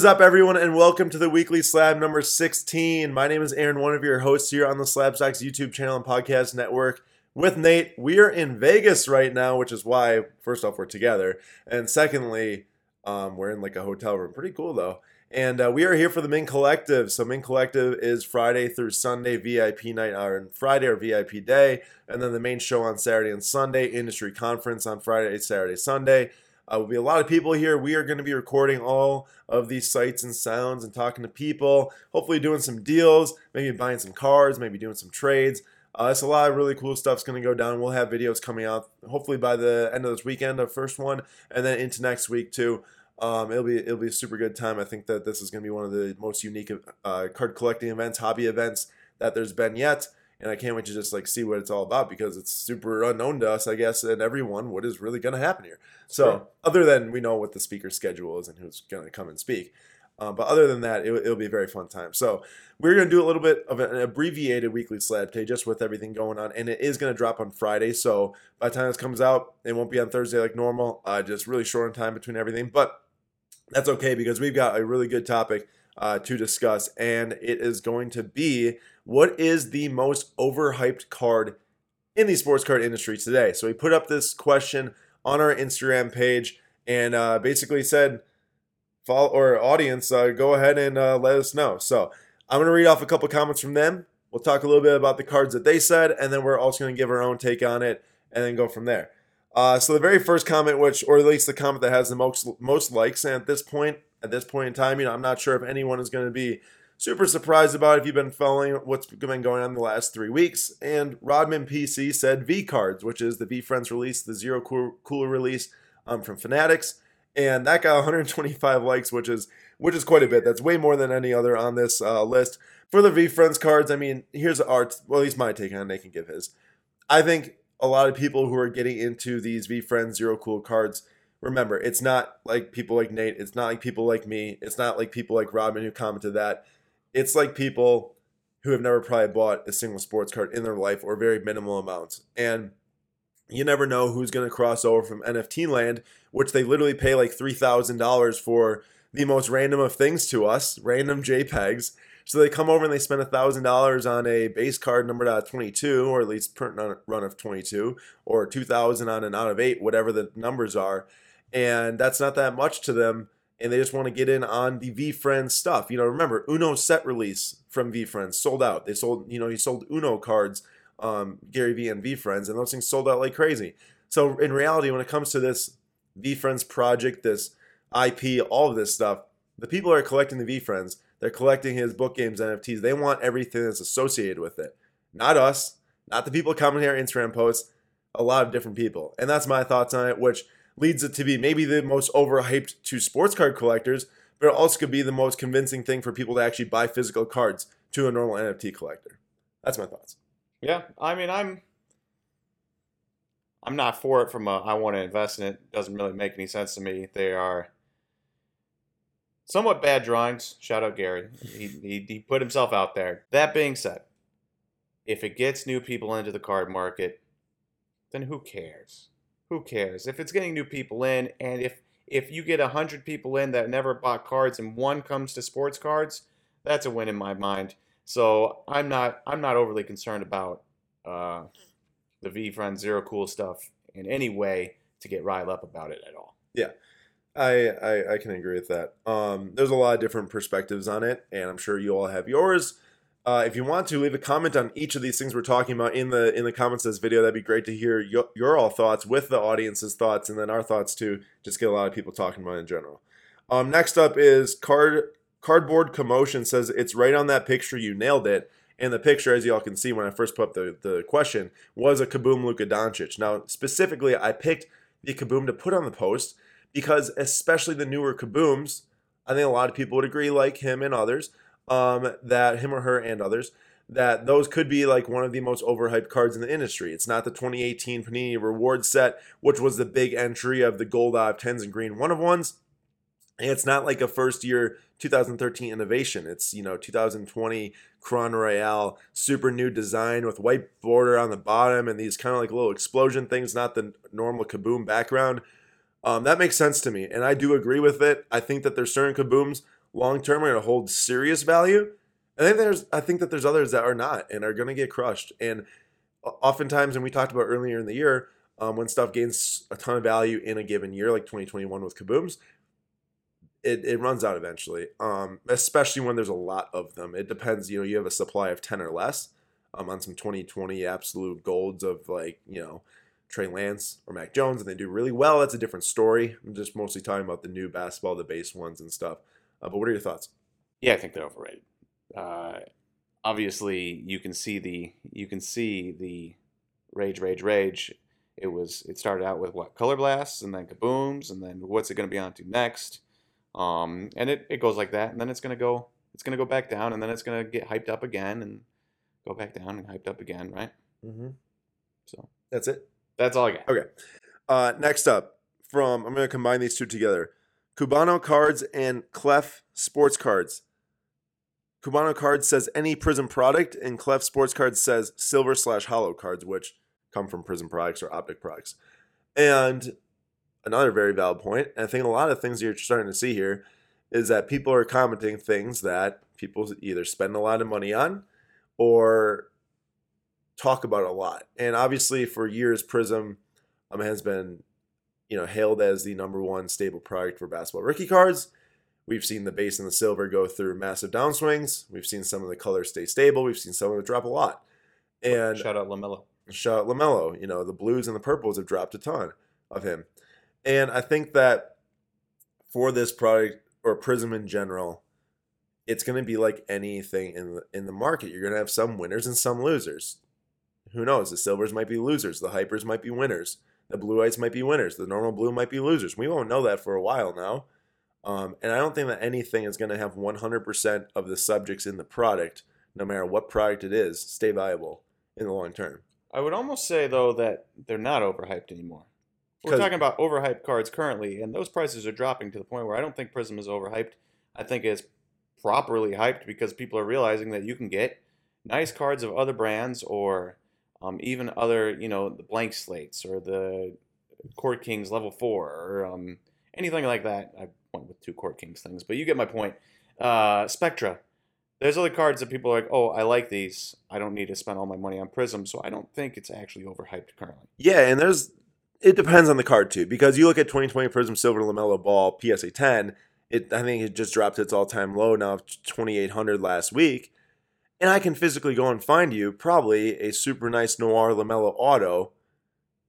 Is up, everyone, and welcome to the weekly slab number 16. My name is Aaron, one of your hosts here on the Slabstox YouTube channel and podcast network with Nate. We are in Vegas right now, which is why, first off, we're together. And secondly, um, we're in like a hotel room. Pretty cool, though. And uh, we are here for the Mint Collective. So, Mint Collective is Friday through Sunday VIP night, or Friday or VIP day. And then the main show on Saturday and Sunday, industry conference on Friday, Saturday, Sunday. Uh, will be a lot of people here. We are going to be recording all of these sights and sounds and talking to people. Hopefully, doing some deals, maybe buying some cars, maybe doing some trades. Uh, it's a lot of really cool stuff's going to go down. We'll have videos coming out hopefully by the end of this weekend, the first one, and then into next week too. Um, it'll be it'll be a super good time. I think that this is going to be one of the most unique uh, card collecting events, hobby events that there's been yet and I can't wait to just like see what it's all about because it's super unknown to us, I guess, and everyone what is really going to happen here. So, sure. other than we know what the speaker schedule is and who's going to come and speak, um, but other than that, it, will be a very fun time. So, we're going to do a little bit of an abbreviated weekly slab day just with everything going on, and it is going to drop on Friday. So, by the time this comes out, it won't be on Thursday like normal. Uh, just really short in time between everything, but that's okay because we've got a really good topic uh, to discuss, and it is going to be what is the most overhyped card in the sports card industry today. So we put up this question on our Instagram page and uh, basically said, "Follow or audience, uh, go ahead and uh, let us know." So I'm going to read off a couple comments from them. We'll talk a little bit about the cards that they said, and then we're also going to give our own take on it, and then go from there. Uh, so the very first comment, which, or at least the comment that has the most most likes, and at this point, at this point in time, you know, I'm not sure if anyone is going to be super surprised about if you've been following what's been going on the last three weeks. And Rodman PC said V cards, which is the VeeFriends release, the zero cooler release um, from Fanatics, and that got 125 likes, which is which is quite a bit. That's way more than any other on this uh, list. For the VeeFriends cards, I mean, here's art. Well, at least my take on. They can give his. I think a lot of people who are getting into these VeeFriends zero cool cards remember, it's not like people like Nate. It's not like people like me. It's not like people like Robin who commented that. It's like people who have never probably bought a single sports card in their life or very minimal amounts. And you never know who's going to cross over from NFT land, which they literally pay like $3,000 for the most random of things to us, random JPEGs. So they come over and they spend $1,000 on a base card numbered out of 22, or at least print run of 22, or 2000 on an out of 8, whatever the numbers are and that's not that much to them and they just want to get in on the VeeFriends stuff. You know, remember Uno set release from VeeFriends sold out. They sold, you know, he sold Uno cards, um, Gary V and VeeFriends, and those things sold out like crazy. So in reality, when it comes to this VeeFriends project, this IP, all of this stuff, the people are collecting the VeeFriends. They're collecting his book games, NFTs. They want everything that's associated with it. Not us, not the people commenting our Instagram posts, a lot of different people. And that's my thoughts on it, which – leads it to be maybe the most overhyped to sports card collectors, but it also could be the most convincing thing for people to actually buy physical cards to a normal NFT collector. That's my thoughts. Yeah, I mean, I'm I'm not for it from a I want to invest in it. Doesn't really make any sense to me. They are somewhat bad drawings. Shout out Gary. He, he, he put himself out there. That being said, if it gets new people into the card market, then who cares? Who cares? If it's getting new people in, and if if you get hundred people in that never bought cards and one comes to sports cards, that's a win in my mind. So I'm not I'm not overly concerned about uh, the VeeFriend Zero Cool stuff in any way to get riled up about it at all. Yeah. I, I, I can agree with that. Um, there's a lot of different perspectives on it, and I'm sure you all have yours. Uh, if you want to leave a comment on each of these things we're talking about in the in the comments of this video, that'd be great to hear your, your all thoughts with the audience's thoughts and then our thoughts too. Just get a lot of people talking about in general. Um, next up is card cardboard commotion says it's right on that picture. You nailed it. And the picture, as y'all can see when I first put up the, the question, was a Kaboom Luka Doncic. Now, specifically, I picked the Kaboom to put on the post because, especially the newer Kabooms, I think a lot of people would agree, like him and others, um, that him or her and others that those could be like one of the most overhyped cards in the industry. It's not the 2018 Panini reward set, which was the big entry of the gold of tens and green one of ones. It's not like a first year 2013 innovation. It's, you know, 2020 Crown Royale, super new design with white border on the bottom and these kind of like little explosion things, not the normal kaboom background. Um, that makes sense to me. And I do agree with it. I think that there's certain kabooms long term are going to hold serious value. And then there's I think that there's others that are not and are going to get crushed. And oftentimes, and we talked about earlier in the year, um, when stuff gains a ton of value in a given year, like 2021 with Kabooms, it, it runs out eventually. Um, especially when there's a lot of them. It depends. You know, you have a supply of 10 or less. Um, on some 2020 absolute golds of like you know Trey Lance or Mac Jones, and they do really well. That's a different story. I'm just mostly talking about the new basketball, the base ones and stuff. Uh, but what are your thoughts? Yeah, I think they're overrated. Uh, obviously, you can see the you can see the rage, rage, rage. It was it started out with what color blasts, and then kabooms, and then what's it going to be on to next? Um, and it, it goes like that, and then it's going to go it's going to go back down, and then it's going to get hyped up again, and go back down and hyped up again, right? Mm-hmm. So That's it. that's all I got. Okay. Uh, next up, from I'm going to combine these two together: Cubano cards and Clef sports cards. Cubano cards says any Prizm product, and Clef sports cards says silver slash hollow cards, which come from Prizm products or Optic products. And another very valid point, and I think a lot of things you're starting to see here is that people are commenting things that people either spend a lot of money on or talk about a lot. And obviously, for years, Prizm um, has been, you know, hailed as the number one stable product for basketball rookie cards. We've seen the base and the silver go through massive downswings. We've seen some of the colors stay stable. We've seen some of it drop a lot. And Shout out Lamelo. shout out Lamelo. You know, the blues and the purples have dropped a ton of him. And I think that for this product or Prizm in general, it's going to be like anything in the, in the market. You're going to have some winners and some losers. Who knows? The silvers might be losers. The hypers might be winners. The blue ice might be winners. The normal blue might be losers. We won't know that for a while now. Um, and I don't think that anything is going to have 100% of the subjects in the product, no matter what product it is, stay viable in the long term. I would almost say though that they're not overhyped anymore. We're talking about overhyped cards currently, and those prices are dropping to the point where I don't think Prizm is overhyped. I think it's properly hyped because people are realizing that you can get nice cards of other brands or um, even other, you know, the blank slates or the Court Kings level four or um, anything like that. I went with two Court Kings things, but you get my point. Uh, Spectra. There's other cards that people are like, oh, I like these. I don't need to spend all my money on Prizm, so I don't think it's actually overhyped currently. Yeah, and there's it depends on the card too, because you look at 2020 Prizm Silver Lamelo Ball PSA 10. It I think it just dropped its all time low now of 2,800 last week, and I can physically go and find you probably a super nice Noir Lamelo Auto,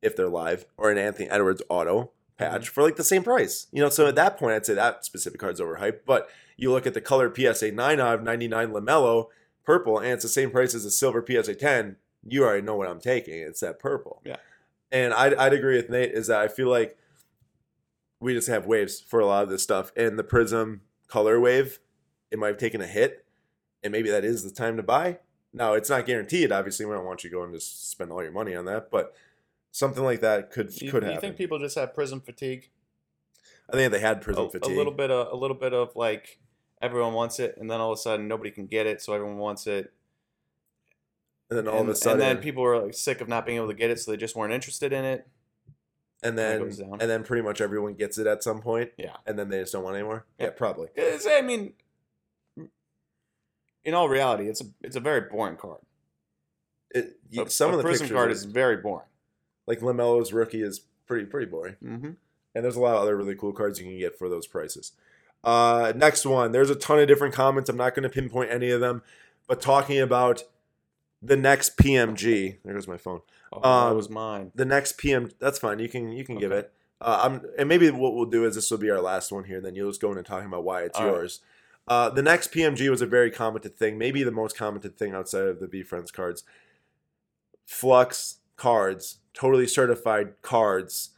if they're live, or an Anthony Edwards Auto patch mm-hmm. for like the same price. You know, so at that point I'd say that specific card's overhyped. But you look at the color PSA 9 out of 99 LaMelo purple, and it's the same price as a silver PSA 10. You already know what I'm taking. It's that purple. Yeah. And I'd, I'd agree with Nate is that I feel like we just have waves for a lot of this stuff. And the Prizm color wave, it might have taken a hit. And maybe that is the time to buy. Now, it's not guaranteed. Obviously, we don't want you going to go and just spend all your money on that. But something like that could You, could you happen. think people just have Prizm fatigue? I think they had Prizm a, fatigue. a little bit of a little bit of like everyone wants it, and then all of a sudden nobody can get it, so everyone wants it. and then all and, of a sudden, and then people were like sick of not being able to get it, so they just weren't interested in it. and then down. and then pretty much everyone gets it at some point, Yeah, and then they just don't want it anymore. Yeah. Yeah, probably. I mean, in all reality, it's a it's a very boring card. It, you- A- some a of the Prizm card are- is very boring. like Lamelo's rookie is pretty pretty boring. Mm-hmm. And there's a lot of other really cool cards you can get for those prices. Uh, next one, there's a ton of different comments. I'm not going to pinpoint any of them, but talking about the next PMG. There goes my phone. Oh, that Um, was mine. The next PM. That's fine. You can you can give it. Uh, I'm and maybe what we'll do is this will be our last one here. And then you'll just go into talking about why it's All right. Uh, the next PMG was a very commented thing, maybe the most commented thing outside of the VeeFriends cards. Flux cards, totally certified cards,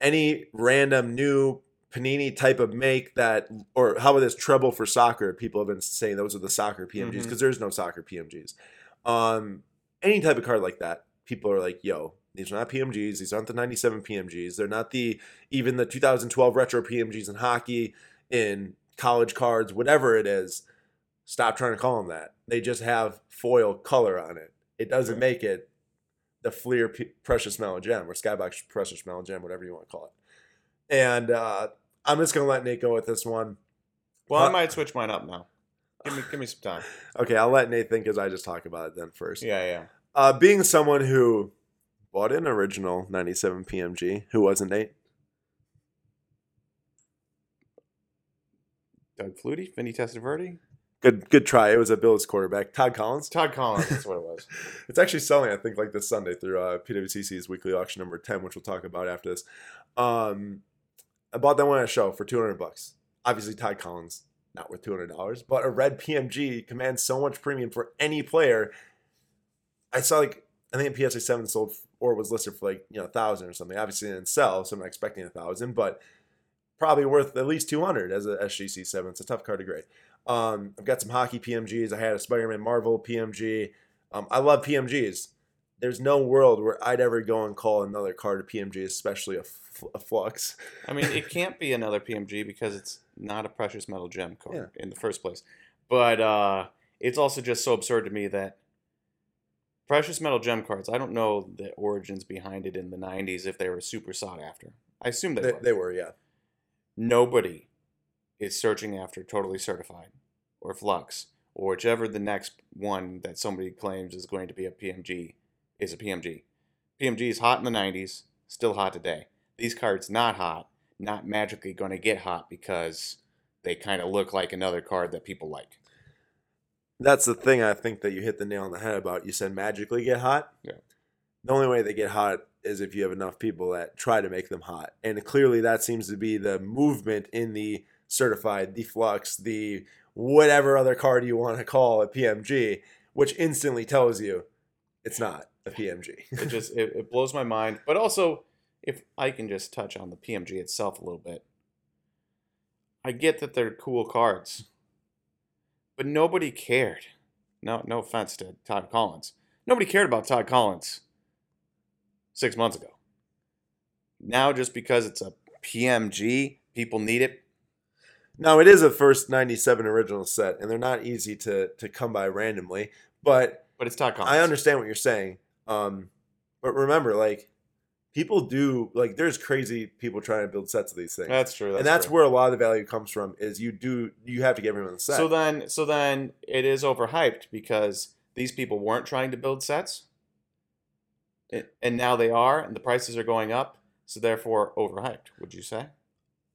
any random new Panini type of make that, or how about this treble for soccer? People have been saying those are the soccer PMGs because there's no soccer PMGs. Um, any type of card like that, people are like, yo, these are not PMGs. These aren't the 97 PMGs. They're not the even the 2012 retro PMGs in hockey, in college cards, whatever it is. Stop trying to call them that. They just have foil color on it. It doesn't make it the Fleer P- Precious Metal Gem or Skybox Precious Metal Gem, whatever you want to call it. And uh, I'm just going to let Nate go with this one. Well, I might switch mine up now. Give me give me some time. Okay, I'll let Nate think as I just talk about it then first. Yeah, yeah. Uh, being someone who bought an original 97 PMG, who wasn't Nate? Doug Flutie, Vinny Testaverde, Good, good try. It was a Bills quarterback, Todd Collins. Todd Collins. That's what it was. It's actually selling, I think, like this Sunday through uh, PWCC's weekly auction number 10, which we'll talk about after this. Um, I bought that one at a show for 200 bucks. Obviously, Todd Collins, not worth $200, but a red PMG commands so much premium for any player. I saw like, I think PSA 7 sold or was listed for like, you know, a thousand or something. Obviously, it didn't sell, so I'm not expecting a thousand, but probably worth at least 200 as a SGC 7. It's a tough card to grade. Um, I've got some hockey PMGs. I had a Spider-Man Marvel PMG. Um, I love PMGs. There's no world where I'd ever go and call another card a PMG, especially a, f- a flux. I mean, it can't be another PMG because it's not a precious metal gem card Yeah. in the first place. But uh, it's also just so absurd to me that precious metal gem cards. I don't know the origins behind it in the '90s if they were super sought after. I assume they, They, were. they were, yeah. Nobody is searching after totally certified or flux or whichever the next one that somebody claims is going to be a PMG is a PMG. PMG is hot in the 90s, still hot today. These cards not hot, not magically going to get hot because they kind of look like another card that people like. That's the thing I think that you hit the nail on the head about. You said magically get hot. Yeah. The only way they get hot is if you have enough people that try to make them hot. And clearly that seems to be the movement in the certified, the flux, the whatever other card you want to call a PMG, which instantly tells you it's not a PMG. It just it, it blows my mind. But also, if I can just touch on the PMG itself a little bit, I get that they're cool cards, but nobody cared. No, no offense to Todd Collins. Nobody cared about Todd Collins six months ago. Now, just because it's a PMG, people need it. Now it is a first 97 original set, and they're not easy to to come by randomly. But But it's Todd Collins. I understand what you're saying. Um, but remember, like people do like there's crazy people trying to build sets of these things, That's true. That's and that's true. where a lot of the value comes from. Is you do you have to get everyone the set. So then, so then it is overhyped because these people weren't trying to build sets, And now they are, and the prices are going up. So therefore, overhyped. Would you say?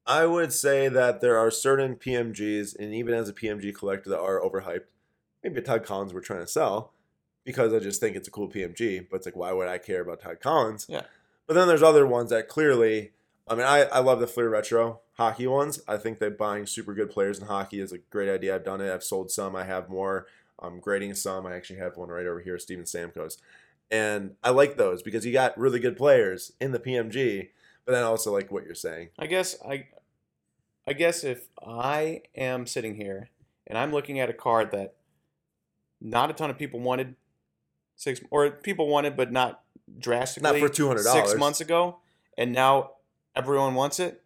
I would say that there are certain PMGs, and even as a PMG collector, that are overhyped. Maybe a Todd Collins we're trying to sell because I just think it's a cool PMG. But it's like, why would I care about Todd Collins? Yeah. But then there's other ones that clearly, I mean, I, I love the Fleer Retro hockey ones. I think that buying super good players in hockey is a great idea. I've done it. I've sold some. I have more. I'm grading some. I actually have one right over here, Steven Stamkos. And I like those because you got really good players in the PMG, but then also like what you're saying. I guess I, I guess if I am sitting here and I'm looking at a card that not a ton of people wanted six or people wanted but not drastically Not for $200. six months ago, and now everyone wants it.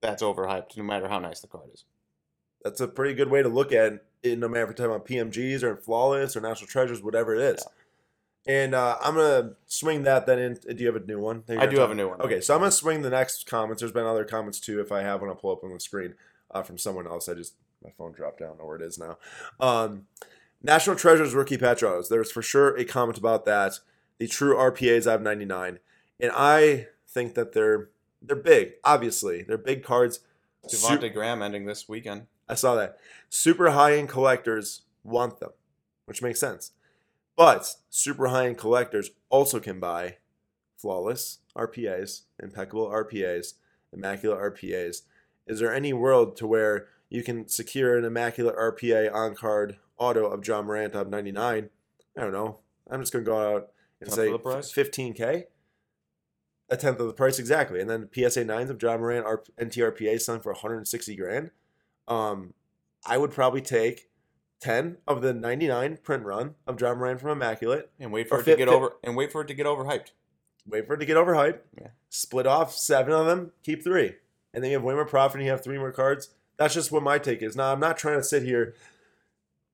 That's overhyped, no matter how nice the card is. That's a pretty good way to look at it, no matter if you're talking about PMGs or flawless or national treasures, whatever it is. And uh, I'm gonna swing that then in. Do you have a new one? I do have a new one. Okay, so I'm gonna swing the next comments. There's been other comments too. If I have one, I'll pull up on the screen uh, from someone else. I just my phone dropped down. I don't know where it is now. Um, National Treasures rookie patch autos. There's for sure a comment about that. The true RPAs I have 99, and I think that they're they're big. Obviously, they're big cards. Su- Devonte' Graham ending this weekend. I saw that. Super high end collectors want them, which makes sense. But super high end collectors also can buy flawless RPAs, impeccable RPAs, immaculate RPAs. Is there any world to where you can secure an immaculate RPA on card auto of Ja Morant of 99? I don't know. I'm just going to go out and say of the price? 15K. A tenth of the price exactly, and then PSA nines of Ja Morant R- NTRPA selling for 160 grand. Um, I would probably take 10 of the 99 print run of Ja Morant from Immaculate, And wait for Or it fit- to get fit- over and wait for it to get overhyped. wait for it to get overhyped, Yeah. split off seven of them, keep three. And then you have way more profit and you have three more cards. That's just what my take is. Now, I'm not trying to sit here,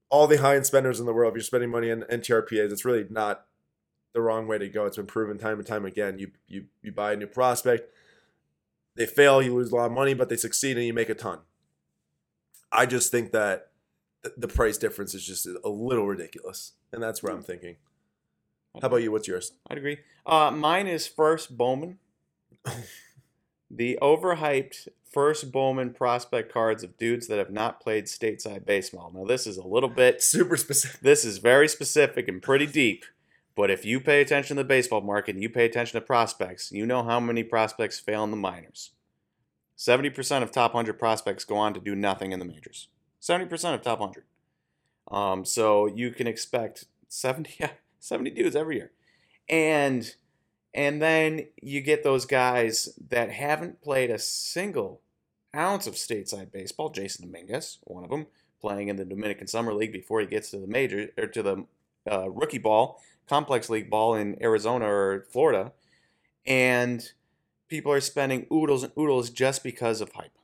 all the high end spenders in the world, if you're spending money on NTRPAs, it's really not the wrong way to go. It's been proven time and time again. You, you, you buy a new prospect, they fail, you lose a lot of money, but they succeed and you make a ton. I just think that th- the price difference is just a little ridiculous, and that's where I'm thinking. How about you? What's yours? I'd agree. Uh, mine is first Bowman. the overhyped first Bowman prospect cards of dudes that have not played stateside baseball. Now, this is a little bit, Super specific. this is very specific and pretty deep. But if you pay attention to the baseball market and you pay attention to prospects, you know how many prospects fail in the minors. 70% of top 100 prospects go on to do nothing in the majors. 70% of top 100. Um, so you can expect 70, yeah, 70 dudes every year. And and then you get those guys that haven't played a single ounce of stateside baseball. Jasson Dominguez, one of them, playing in the Dominican Summer League before he gets to the major or to the uh, rookie ball, complex league ball in Arizona or Florida, and people are spending oodles and oodles just because of hype.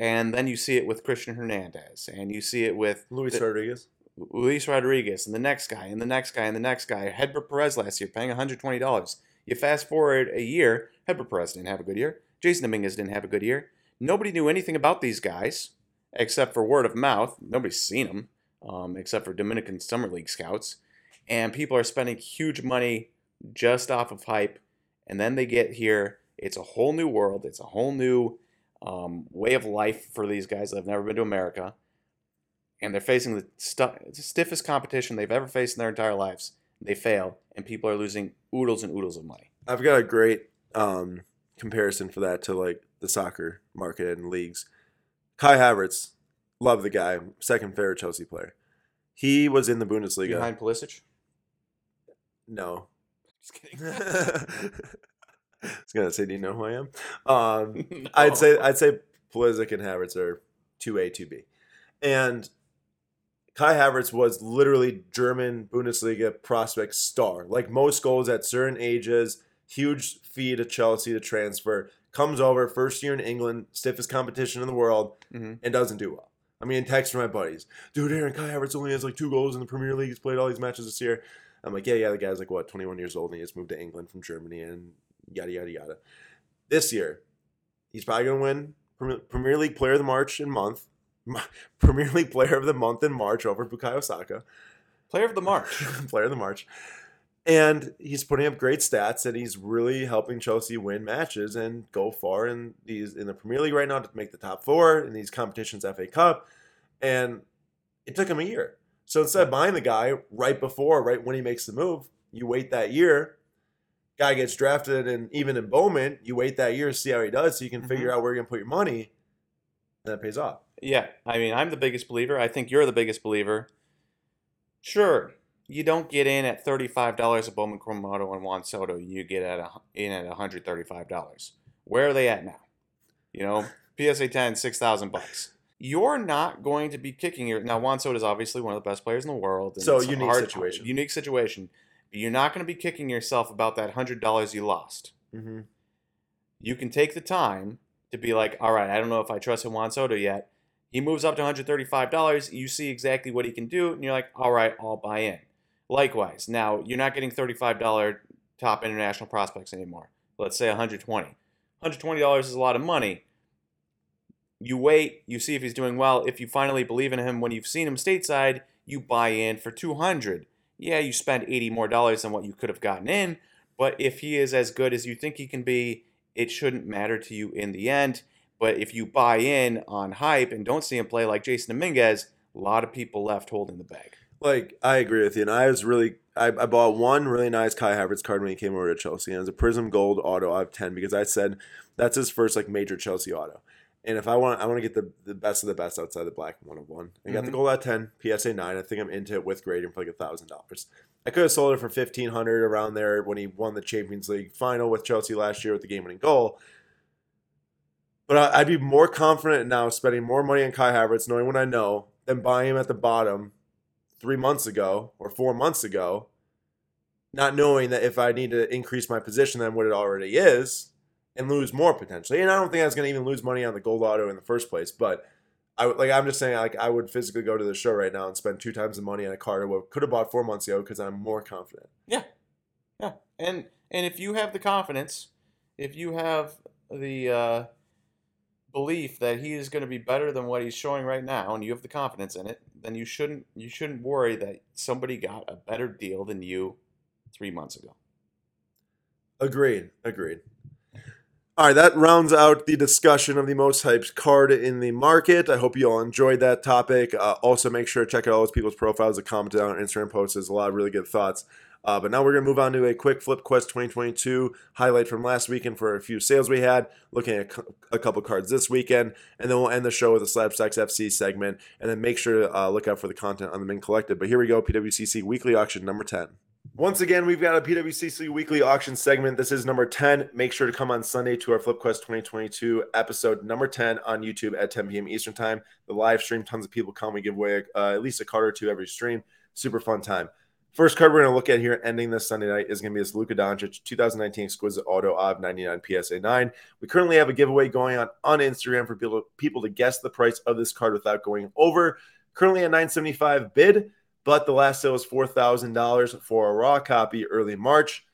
And then you see it with Cristian Hernandez, and you see it with Luis the- Rodriguez. Luis Rodriguez and the next guy and the next guy and the next guy. Hedbert Perez last year paying $120. You fast forward a year, Hedbert Perez didn't have a good year. Jasson Dominguez didn't have a good year. Nobody knew anything about these guys except for word of mouth. Nobody's seen them um, except for Dominican Summer League scouts. And people are spending huge money just off of hype. And then they get here. It's a whole new world. It's a whole new um, way of life for these guys that have never been to America and they're facing the stu- stiffest competition they've ever faced in their entire lives. They fail, and people are losing oodles and oodles of money. I've got a great um, comparison for that to like the soccer market and leagues. Kai Havertz, love the guy, second favorite Chelsea player. He was in the Bundesliga. Behind Pulisic? No, Just kidding. I was gonna say, do you know who I am? Um, No. I'd say I'd say Pulisic and Havertz are two A, two B, and Kai Havertz was literally German Bundesliga prospect star. Like most goals at certain ages, huge fee to Chelsea to transfer. Comes over first year in England, stiffest competition in the world, Mhm. and doesn't do well. I mean, text from my buddies, dude, Aaron Kai Havertz only has like two goals in the Premier League. He's played all these matches this year. I'm like, yeah, yeah, the guy's like what, 21 years old, and he just moved to England from Germany, and yada yada yada. This year, he's probably gonna win Premier- League Player of the March in month, Premier League Player of the Month in March over Bukayo Saka, Player of the March. Player of the March, and he's putting up great stats, and he's really helping Chelsea win matches and go far. And he's in the Premier League right now to make the top four in these competitions, FA Cup, and it took him a year. So instead of buying the guy right before, right when he makes the move, you wait that year. Guy gets drafted, and even in Bowman, you wait that year to see how he does, so you can Mhm. figure out where you're gonna put your money. And that pays off. Yeah, I mean, I'm the biggest believer. I think you're the biggest believer. Sure, you don't get in at $35 a Bowman Chromato and Juan Soto. You get at a, in at $135. Where are they at now? You know, PSA 10, 6000 bucks. You're not going to be kicking your now. Juan Soto is obviously one of the best players in the world. and So, it's a unique situation. Unique situation. You're not going to be kicking yourself about that hundred dollars you lost. Mm-hmm. You can take the time to be like, all right, I don't know if I trust Juan Soto yet. He moves up to $135. You see exactly what he can do, and you're like, all right, I'll buy in. Likewise, now you're not getting $35 top international prospects anymore. Let's say 120. $120 is a lot of money. You wait, you see if he's doing well. If you finally believe in him when you've seen him stateside, you buy in for 200. Yeah, you spend 80 more dollars than what you could have gotten in, but if he is as good as you think he can be, it shouldn't matter to you in the end. But if you buy in on hype and don't see him play like Jasson Dominguez, a lot of people left holding the bag. Like I agree with you, and I was really I, I bought one really nice Kai Havertz card when he came over to Chelsea, and it was a Prizm Gold auto. I have ten because I said that's his first like major Chelsea auto. And if I want, I want to get the, the best of the best outside the black one of one. I got the Mhm. gold at ten, PSA nine. I think I'm into it with grading for like a thousand dollars. I could have sold it for fifteen hundred around there when he won the Champions League final with Chelsea last year with the game winning goal. But I, I'd be more confident now spending more money on Kai Havertz, knowing what I know, than buying him at the bottom three months ago or four months ago, not knowing that if I need to increase my position than what it already is and lose more potentially. And I don't think I was going to even lose money on the gold auto in the first place, but I would like I'm just saying like I would physically go to the show right now and spend two times the money on a car I could have bought four months ago because I'm more confident. Yeah, yeah, and and if you have the confidence, if you have the uh, belief that he is going to be better than what he's showing right now, and you have the confidence in it, then you shouldn't you shouldn't worry that somebody got a better deal than you three months ago. Agreed. Agreed. All right, that rounds out the discussion of the most hyped card in the market. I hope you all enjoyed that topic. Uh, also, make sure to check out all those people's profiles and comment down on Instagram posts. There's a lot of really good thoughts. Uh, but now we're going to move on to a quick Flip Quest 2022 highlight from last weekend for a few sales we had, looking at a couple cards this weekend, and then we'll end the show with a Slabstox FC segment, and then make sure to uh, look out for the content on the Mint Collective. But here we go, PWCC Weekly Auction number 10. Once again, we've got a PWCC weekly auction segment. This is number 10. Make sure to come on Sunday to our FlipQuest 2022 episode number 10 on YouTube at 10 p.m. Eastern Time. The live stream, tons of people come. We give away uh, at least a card or two every stream. Super fun time. First card we're going to look at here ending this Sunday night is going to be this Luka Doncic 2019 Exquisite Auto of 99 PSA 9. We currently have a giveaway going on on Instagram for people, people to guess the price of this card without going over. Currently at 975 bid but the last sale was $4,000 for a raw copy early March.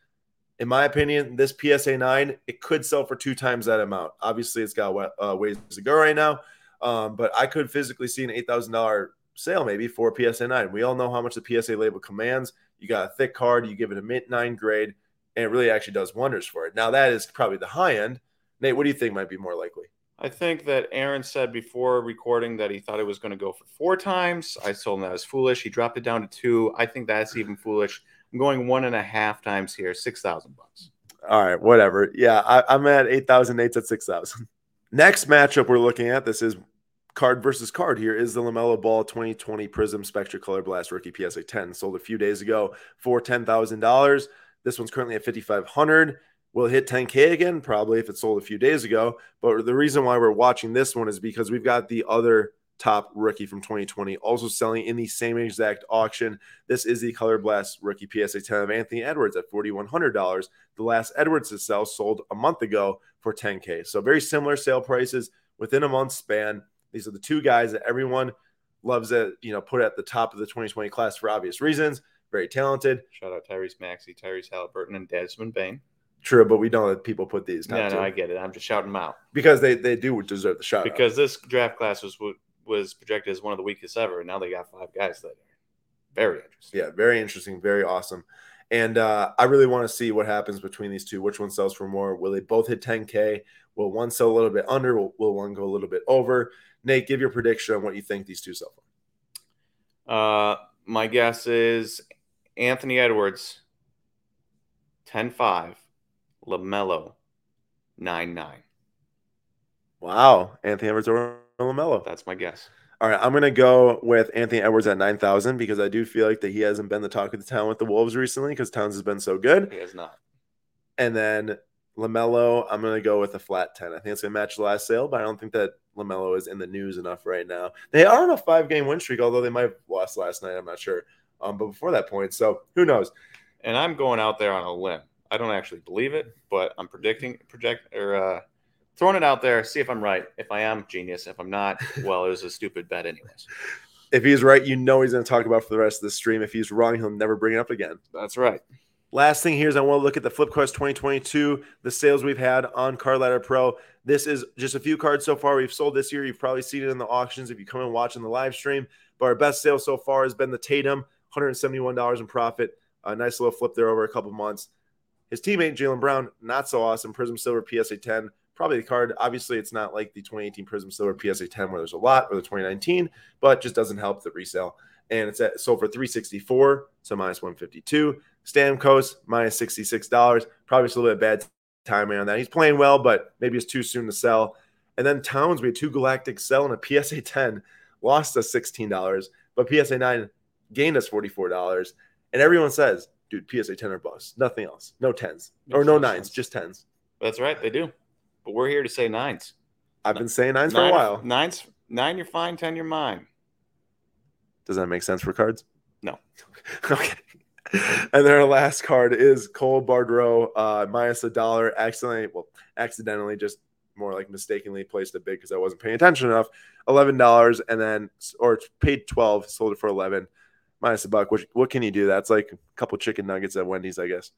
In my opinion, this PSA 9, it could sell for two times that amount. Obviously, it's got uh, ways to go right now, um, but I could physically see an $8,000 sale maybe for PSA 9. We all know how much the PSA label commands. You got a thick card, you give it a mint 9 grade, and it really actually does wonders for it. Now, that is probably the high end. Nate, what do you think might be more likely? I think that Aaron said before recording that he thought it was going to go for four times. I told him that was foolish. He dropped it down to two. I think that's even foolish. I'm going one and a half times here, six thousand bucks. All right, whatever. Yeah, I, am at eight thousand. Eight's at six thousand. Next matchup we're looking at. This is card versus card. Here is the Lamelo Ball 2020 Prizm Spectra Color Blast Rookie PSA 10 sold a few days ago for ten thousand dollars. This one's currently at fifty five hundred. Will it hit 10K again? Probably if it sold a few days ago. But the reason why we're watching this one is because we've got the other top rookie from 2020 also selling in the same exact auction. This is the Color Blast rookie PSA 10 of Anthony Edwards at $4,100. The last Edwards to sell sold a month ago for 10K. So very similar sale prices within a month span. These are the two guys that everyone loves that you know put at the top of the 2020 class for obvious reasons. Very talented. Shout out Tyrese Maxey, Tyrese Haliburton, and Desmond Bane. True, but we don't let people put these. Yeah, no, I get it. I'm just shouting them out because they, they do deserve the shout. Because out. this draft class was was projected as one of the weakest ever, and now they got five guys that are very interesting. Yeah, very interesting, very awesome. And uh, I really want to see what happens between these two. Which one sells for more? Will they both hit 10K? Will one sell a little bit under? Will, will one go a little bit over? Nate, give your prediction on what you think these two sell for. Uh, my guess is Anthony Edwards, 10 5 LaMelo, 9 9. Wow. Anthony Edwards or LaMelo. That's my guess. All right. I'm going to go with Anthony Edwards at 9,000 because I do feel like that he hasn't been the talk of the town with the Wolves recently because Towns has been so good. He has not. And then LaMelo, I'm going to go with a flat 10. I think it's going to match the last sale, but I don't think that LaMelo is in the news enough right now. They are on a five game win streak, although they might have lost last night. I'm not sure. Um, but before that point, so who knows? And I'm going out there on a limb. I don't actually believe it, but I'm predicting, project, or uh, throwing it out there. See if I'm right. If I am, genius. If I'm not, well, it was a stupid bet, anyways. If he's right, you know he's going to talk about for the rest of the stream. If he's wrong, he'll never bring it up again. That's right. Last thing here is I want to look at the FlipQuest 2022, the sales we've had on Card Ladder Pro. This is just a few cards so far we've sold this year. You've probably seen it in the auctions if you come and watch in the live stream. But our best sale so far has been the Tatum, $171 in profit. A nice little flip there over a couple months. His teammate Jaylen Brown, not so awesome. Prizm Silver PSA 10, probably the card. Obviously, it's not like the 2018 Prizm Silver PSA 10 where there's a lot, or the 2019, but just doesn't help the resale. And it's at sold for 364, so minus 152. Stamkos minus $66. Probably just a little bit bad timing on that. He's playing well, but maybe it's too soon to sell. And then Towns, we had two Galactic sell and a PSA 10, lost us $16, but PSA 9 gained us $44. And everyone says dude, PSA 10 or bust. Nothing else. No 10s or no nines, just 10s. That's right. They do. But we're here to say nines. I've been saying nines nine, for a while. Nines, nine, you're fine. 10, you're mine. Does that make sense for cards? No. okay. And then our last card is Cole Bardreau, uh, minus a dollar. Accidentally, well, accidentally, just more like mistakenly placed a bid because I wasn't paying attention enough. Eleven dollars, and then or paid twelve, sold it for eleven minus a buck. What, what can you do? That's like a couple chicken nuggets at Wendy's, I guess.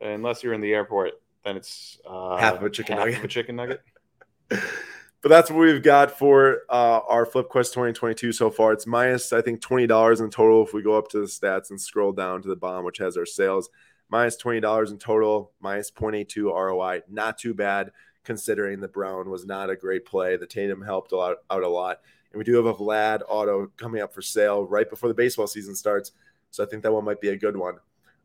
Unless you're in the airport, then it's uh, half of a chicken half nugget. Of a chicken nugget. but that's what we've got for uh, our Flip Quest 2022 so far. It's minus, I think, twenty dollars in total. If we go up to the stats and scroll down to the bottom, which has our sales, minus twenty dollars in total, minus 0.82 ROI. Not too bad considering the Brown was not a great play. The Tatum helped a lot, out a lot, and we do have a Vlad auto coming up for sale right before the baseball season starts. So I think that one might be a good one.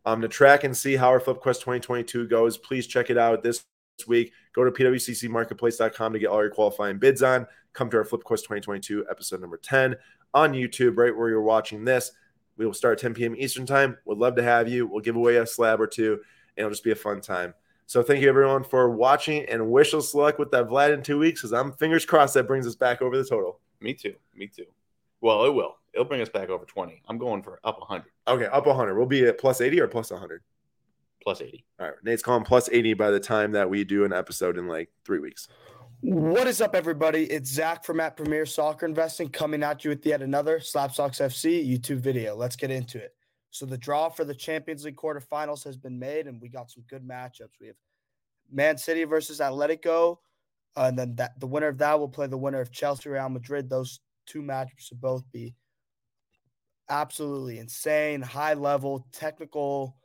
Um, to track and see how our Flip Quest 2022 goes, please check it out this week. Go to pwccmarketplace.com to get all your qualifying bids on. Come to our Flip Quest 2022 episode number 10 on YouTube, right where you're watching this. We will start 10 p.m. Eastern time. Would love to have you. We'll give away a slab or two, and it'll just be a fun time. So thank you everyone for watching, and wish us luck with that Vlad in two weeks, because I'm fingers crossed that brings us back over the total. Me too. Me too. Well, it will. It'll bring us back over 20. I'm going for up 100. Okay, up 100. We'll be at plus 80 or plus 100. Plus 80. All right, Nate's calling plus 80 by the time that we do an episode in like three weeks. What is up, everybody? It's Zach from at Premier Soccer Investing coming at you with yet another Slabstox FC YouTube video. Let's get into it. So the draw for the Champions League quarterfinals has been made, and we got some good matchups. We have Man City versus Atletico, uh, and then that the winner of that will play the winner of Chelsea Real Madrid. Those two matchups will both be absolutely insane, high level, technical,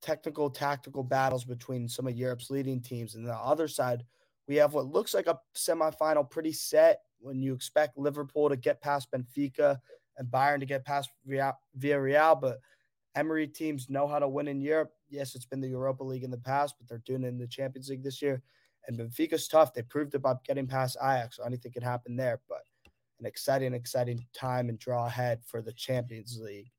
technical, tactical battles between some of Europe's leading teams. And the other side, we have what looks like a semifinal pretty set when you expect Liverpool to get past Benfica and Bayern to get past Villarreal. But Emery teams know how to win in Europe. Yes, it's been the Europa League in the past, but they're doing it in the Champions League this year. And Benfica's tough. They proved it by getting past Ajax, so anything can happen there. But an exciting, exciting time and draw ahead for the Champions League.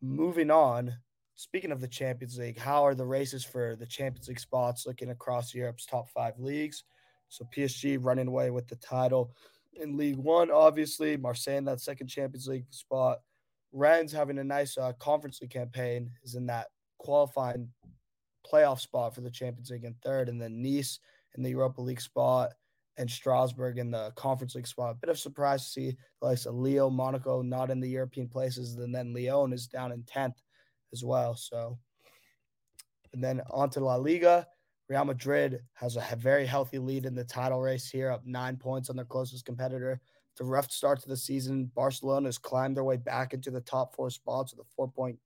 Moving on, speaking of the Champions League, how are the races for the Champions League spots looking across Europe's top five leagues? So PSG running away with the title in League One, obviously. Marseille in that second Champions League spot. Rennes having a nice uh, conference league campaign is in that qualifying playoff spot for the Champions League in third, and then Nice in the Europa League spot and Strasbourg in the Conference League spot. A bit of surprise to see the likes of Leo, Monaco not in the European places, and then Lyon is down in tenth as well. So, and then on to La Liga. Real Madrid has a very healthy lead in the title race here, up nine points on their closest competitor. The rough start to the season, Barcelona has climbed their way back into the top four spots with a four point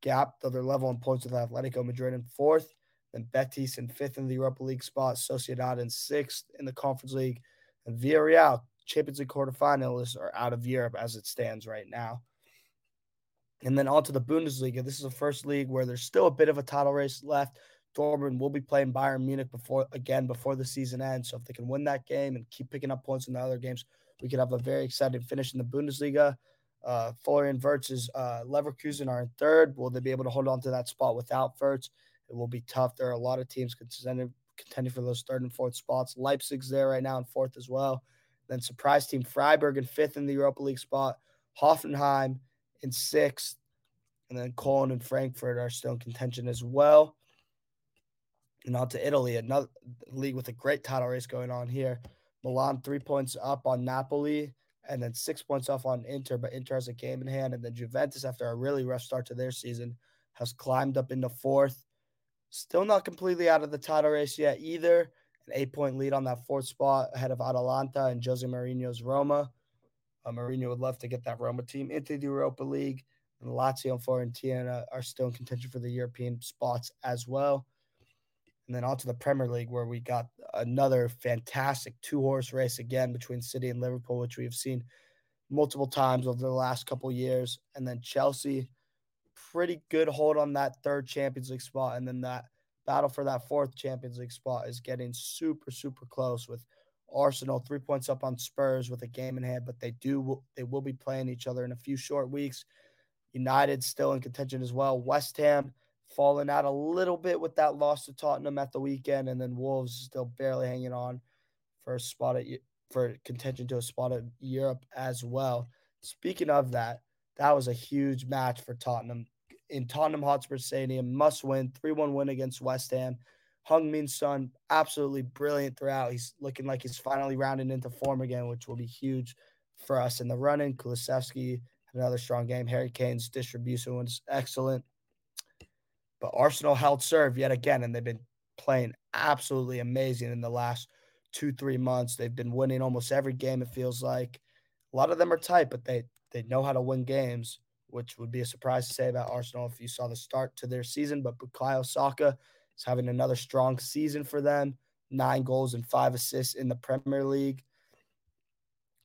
gap, though they're level in points with Atletico Madrid in fourth. Then Betis in fifth in the Europa League spot, Sociedad in sixth in the Conference League, and Villarreal, Champions League quarterfinalists, are out of Europe as it stands right now. And then on to the Bundesliga. This is the first league where there's still a bit of a title race left. Dortmund will be playing Bayern Munich before again before the season ends. So if they can win that game and keep picking up points in the other games, we could have a very exciting finish in the Bundesliga. Uh, Florian Wirtz's uh, Leverkusen are in third. Will they be able to hold on to that spot without Wirtz? It will be tough. There are a lot of teams contending, contending for those third and fourth spots. Leipzig's there right now in fourth as well. Then surprise team Freiburg in fifth in the Europa League spot. Hoffenheim in sixth. And then Cologne and Frankfurt are still in contention as well. And on to Italy, another league with a great title race going on here. Milan three points up on Napoli and then six points off on Inter, but Inter has a game in hand. And then Juventus, after a really rough start to their season, has climbed up into fourth. Still not completely out of the title race yet either. An eight point lead on that fourth spot ahead of Atalanta and Jose Mourinho's Roma. Uh, Mourinho would love to get that Roma team into the Europa League. And Lazio and Fiorentina are still in contention for the European spots as well. And then on to the Premier League, where we got another fantastic two horse race again between City and Liverpool, which we have seen multiple times over the last couple years. And then Chelsea pretty good hold on that third Champions League spot. And then that battle for that fourth Champions League spot is getting super, super close with Arsenal three points up on Spurs with a game in hand, but they do they will be playing each other in a few short weeks. United still in contention as well. West Ham falling out a little bit with that loss to Tottenham at the weekend, and then Wolves still barely hanging on for a spot at for contention to a spot at Europe as well. Speaking of that, that was a huge match for Tottenham in Tottenham Hotspur Stadium. Must win, 3 1 win against West Ham. Heung-min Son, absolutely brilliant throughout. He's looking like he's finally rounding into form again, which will be huge for us in the running. Kulusevski had another strong game. Harry Kane's distribution was excellent. But Arsenal held serve yet again, and they've been playing absolutely amazing in the last two, three months. They've been winning almost every game, it feels like. A lot of them are tight, but they they know how to win games, which would be a surprise to say about Arsenal if you saw the start to their season. But Bukayo Saka is having another strong season for them. Nine goals and five assists in the Premier League.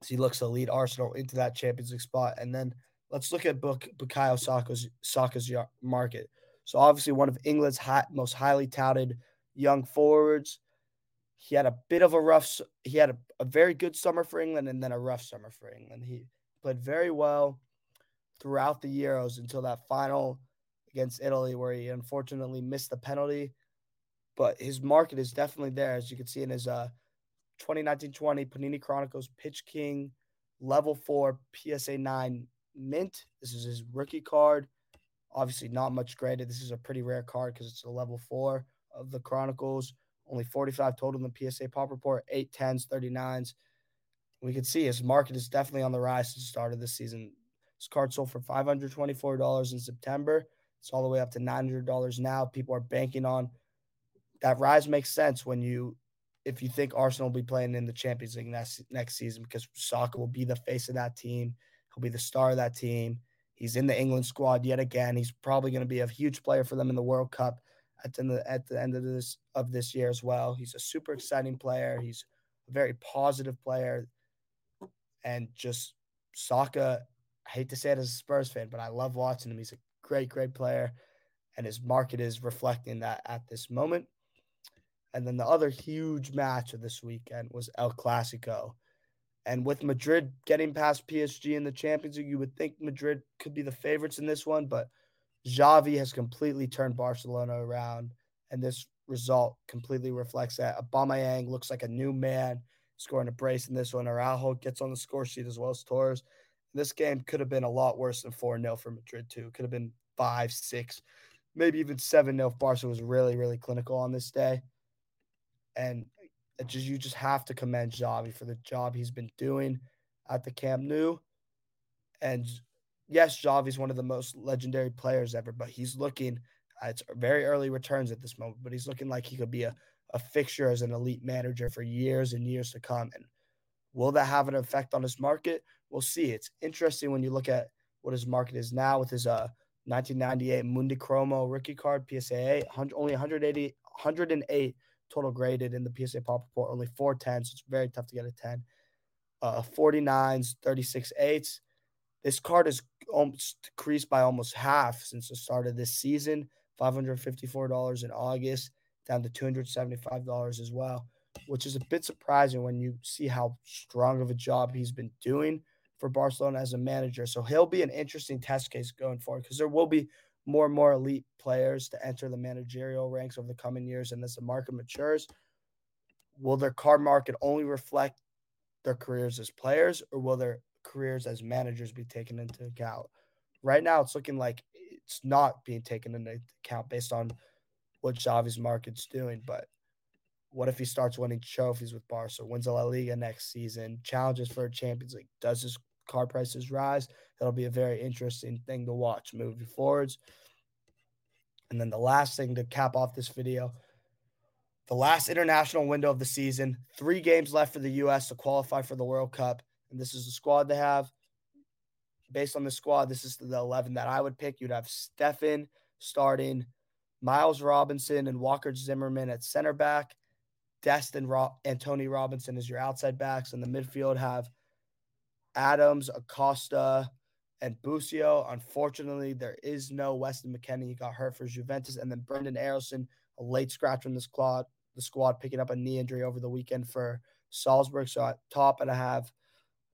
So he looks to lead Arsenal into that Champions League spot. And then let's look at Buk- Bukayo Saka's, Saka's market. So obviously one of England's most highly touted young forwards. He had a bit of a rough. He had a, a very good summer for England and then a rough summer for England. He played very well throughout the Euros until that final against Italy, where he unfortunately missed the penalty. But his market is definitely there, as you can see in his uh, 2019-20 Panini Chronicles Pitch King Level Four PSA nine mint. This is his rookie card. Obviously, not much graded. This is a pretty rare card because it's a level four of the Chronicles. Only 45 total in the PSA Pop Report, 8 10s, 39s. We can see his market is definitely on the rise since the start of the season. This card sold for $524 in September. It's all the way up to $900 now. People are banking on that rise makes sense when you if you think Arsenal will be playing in the Champions League next next season because Saka will be the face of that team. He'll be the star of that team. He's in the England squad yet again. He's probably going to be a huge player for them in the World Cup at the, at the end of this of this year as well. He's a super exciting player. He's a very positive player, and just Saka. I hate to say it as a Spurs fan, but I love watching him. He's a great, great player, and his market is reflecting that at this moment. And then the other huge match of this weekend was El Clasico. And with Madrid getting past PSG in the Champions League, you would think Madrid could be the favorites in this one, but Xavi has completely turned Barcelona around, and this result completely reflects that. Aubameyang looks like a new man, scoring a brace in this one. Araujo gets on the score sheet as well as Torres. This game could have been a lot worse than 4 0 for Madrid, too. Could have been 5 6, maybe even 7 0 if Barca was really, really clinical on this day. And just you just have to commend Xavi for the job he's been doing at the Camp Nou. And yes, Xavi's one of the most legendary players ever, but he's looking uh, very early returns at this moment, but he's looking like he could be a, a fixture as an elite manager for years and years to come. And will that have an effect on his market? We'll see. It's interesting when you look at what his market is now with his uh 1998 Mundicromo rookie card, PSA 8, only 180, 108 total graded in the PSA Pop Report, only four tens. So it's very tough to get a 10. Uh, 49s, 36 eights. This card is almost decreased by almost half since the start of this season. $554 in August, down to $275 as well, which is a bit surprising when you see how strong of a job he's been doing for Barcelona as a manager. So he'll be an interesting test case going forward because there will be more and more elite players to enter the managerial ranks over the coming years. And as the market matures, will their card market only reflect their careers as players or will their careers as managers be taken into account? Right now, it's looking like it's not being taken into account based on what Xavi's market's doing. But what if he starts winning trophies with Barca, wins a La Liga next season, challenges for a Champions League? Does his car prices rise. That'll be a very interesting thing to watch moving forwards. And then the last thing to cap off this video the last international window of the season, three games left for the U.S. to qualify for the World Cup. And this is the squad they have. Based on the squad, this is the 11 that I would pick. You'd have Steffen starting, Miles Robinson and Walker Zimmerman at center back, Destin Ro- and Tony Robinson as your outside backs. In the midfield, have Adams, Acosta, and Busio. Unfortunately, there is no Weston McKennie. He got hurt for Juventus. And then Brenden Aaronson, a late scratch from the squad, the squad picking up a knee injury over the weekend for Salzburg. So at top, and I have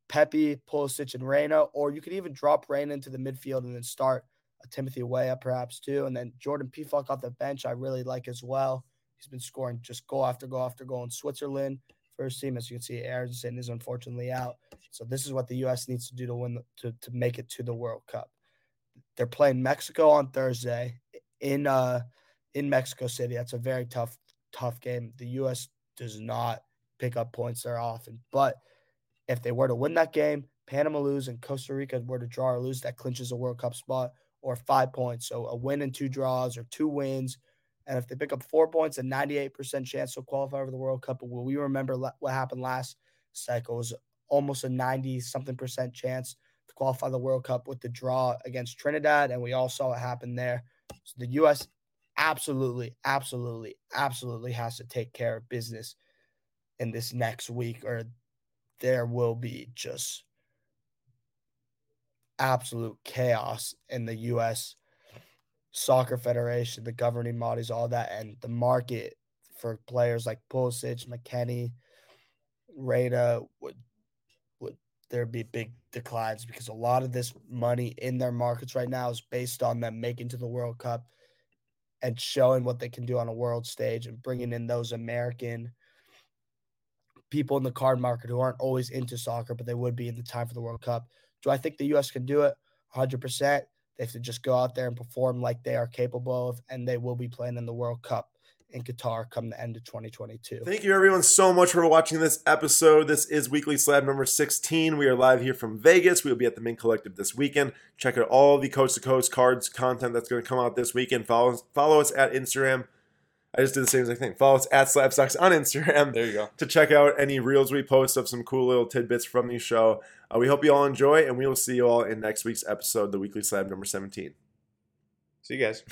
Pepi, Pulisic, and Reyna. Or you could even drop Reyna into the midfield and then start a Timothy Weah perhaps too. And then Jordan Pefok off the bench, I really like as well. He's been scoring just goal after goal after goal in Switzerland first team. As you can see, Aaronson is unfortunately out. So this is what the U.S. needs to do to win to, to make it to the World Cup. They're playing Mexico on Thursday in uh in Mexico City. That's a very tough tough game. The U.S. does not pick up points there often, but if they were to win that game, Panama lose and Costa Rica were to draw or lose, that clinches a World Cup spot or five points. So a win and two draws or two wins And if they pick up four points, a 98% chance to qualify for the World Cup. But will we remember what happened last cycle? It was almost a 90 something percent chance to qualify the World Cup with the draw against Trinidad. And we all saw what happened there. So the U.S. absolutely, absolutely, absolutely has to take care of business in this next week, or there will be just absolute chaos in the U.S. Soccer Federation, the governing bodies, all that, and the market for players like Pulisic, McKennie, Reyna would would there be big declines because a lot of this money in their markets right now is based on them making to the World Cup and showing what they can do on a world stage and bringing in those American people in the card market who aren't always into soccer, but they would be in the time for the World Cup. Do I think the U.S. can do it? 100%. They have to just go out there and perform like they are capable of, and they will be playing in the World Cup in Qatar come the end of 2022. Thank you, everyone, so much for watching this episode. This is Weekly Slab number 16. We are live here from Vegas. We will be at the Mint Collective this weekend. Check out all the coast to coast cards content that's going to come out this weekend. Follow, follow us at Instagram I just did the same exact thing. Follow us at Slabstox on Instagram. There you go. To check out any reels we post of some cool little tidbits from the show. Uh, we hope you all enjoy, and we will see you all in next week's episode, the Weekly Slab number 17. See you guys.